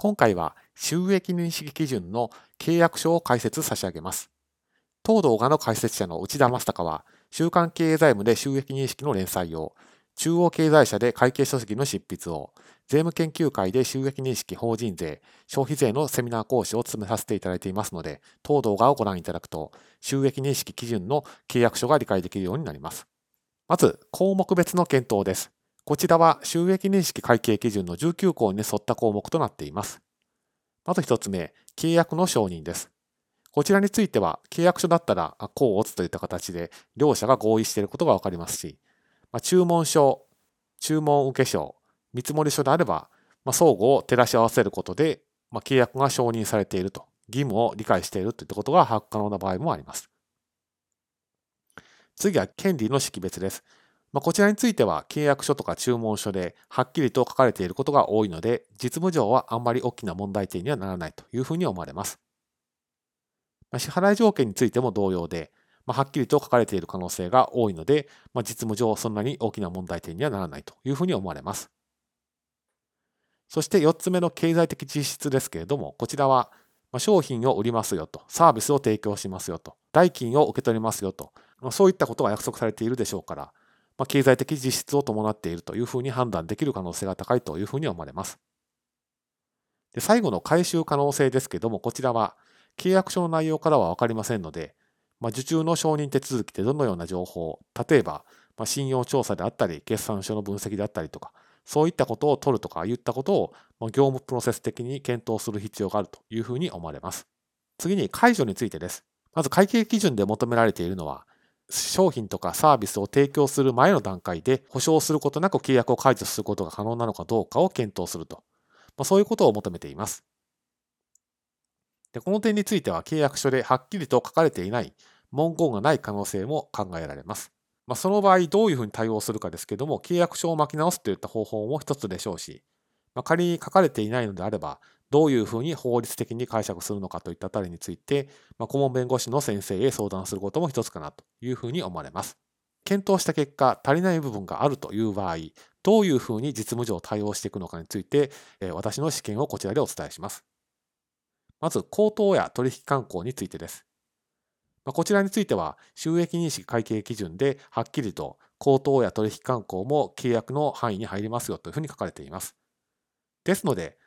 今回は収益認識基準の契約書を解説差し上げます。当動画の解説者の内田正孝は、週刊経営財務で収益認識の連載を、中央経済社で会計書籍の執筆を、税務研究会で収益認識法人税、消費税のセミナー講師を務めさせていただいていますので、当動画をご覧いただくと、収益認識基準の契約書が理解できるようになります。まず、項目別の検討です。こちらは収益認識会計基準の19項に沿った項目となっています。まず一つ目、契約の承認です。こちらについては、契約書だったら、こう打つといった形で、両者が合意していることがわかりますし、まあ、注文書、注文受書、見積書であれば、まあ、相互を照らし合わせることで、まあ、契約が承認されていると、義務を理解しているといったことが把握可能な場合もあります。次は、権利の識別です。まあ、こちらについては契約書とか注文書ではっきりと書かれていることが多いので、実務上はあんまり大きな問題点にはならないというふうに思われます。まあ、支払い条件についても同様で、まあ、はっきりと書かれている可能性が多いので、まあ、実務上そんなに大きな問題点にはならないというふうに思われます。そして4つ目の経済的実質ですけれども、こちらは商品を売りますよと、サービスを提供しますよと、代金を受け取りますよと、そういったことが約束されているでしょうから、まあ、経済的実質を伴っているというふうに判断できる可能性が高いというふうに思われます。で最後の回収可能性ですけども、こちらは契約書の内容からは分かりませんので、まあ、受注の承認手続きでどのような情報、例えば、まあ、信用調査であったり、決算書の分析であったりとか、そういったことを取るとか言ったことを、まあ、業務プロセス的に検討する必要があるというふうに思われます。次に解除についてです。まず会計基準で求められているのは、商品とかサービスを提供する前の段階で保証することなく契約を解除することが可能なのかどうかを検討すると。まあ、そういうことを求めています。でこの点については契約書ではっきりと書かれていない文言がない可能性も考えられます。まあ、その場合どういうふうに対応するかですけども契約書を巻き直すといった方法も一つでしょうし、まあ、仮に書かれていないのであればどういうふうに法律的に解釈するのかといったあたりについて、まあ、顧問弁護士の先生へ相談することも一つかなというふうに思われます。検討した結果、足りない部分があるという場合、どういうふうに実務上対応していくのかについて、私の試験をこちらでお伝えします。まず、口頭や取引慣行についてです。こちらについては、収益認識会計基準ではっきりと、口頭や取引慣行も契約の範囲に入りますよというふうに書かれています。ですので、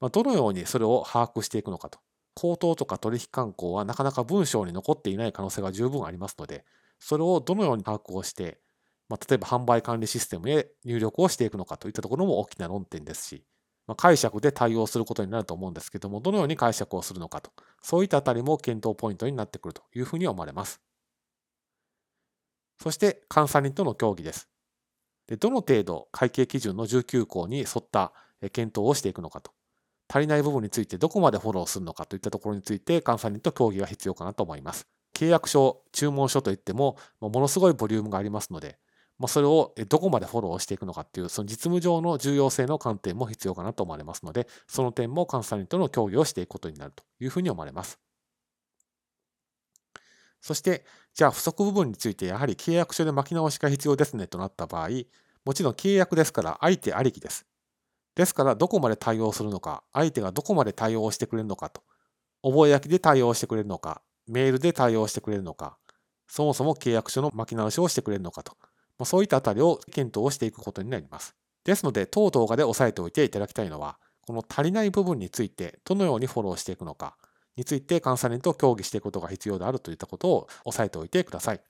まあ、どのようにそれを把握していくのかと。口頭とか取引慣行はなかなか文章に残っていない可能性が十分ありますので、それをどのように把握をして、まあ、例えば販売管理システムへ入力をしていくのかといったところも大きな論点ですし、まあ、解釈で対応することになると思うんですけども、どのように解釈をするのかと、そういったあたりも検討ポイントになってくるというふうに思われます。そして、監査人との協議です。でどの程度会計基準の19項に沿った検討をしていくのかと。足りない部分についてどこまでフォローするのかといったところについて監査人と協議が必要かなと思います。契約書、注文書といっても、ものすごいボリュームがありますので、それをどこまでフォローしていくのかっていう、その実務上の重要性の観点も必要かなと思われますので、その点も監査人との協議をしていくことになるというふうに思われます。そして、じゃあ不足部分についてやはり契約書で巻き直しが必要ですねとなった場合、もちろん契約ですから相手ありきです。ですから、どこまで対応するのか、相手がどこまで対応してくれるのかと、覚書で対応してくれるのか、メールで対応してくれるのか、そもそも契約書の巻き直しをしてくれるのかと、まあそういったあたりを検討をしていくことになります。ですので、当動画で押さえておいていただきたいのは、この足りない部分についてどのようにフォローしていくのかについて監査人と協議していくことが必要であるといったことを押さえておいてください。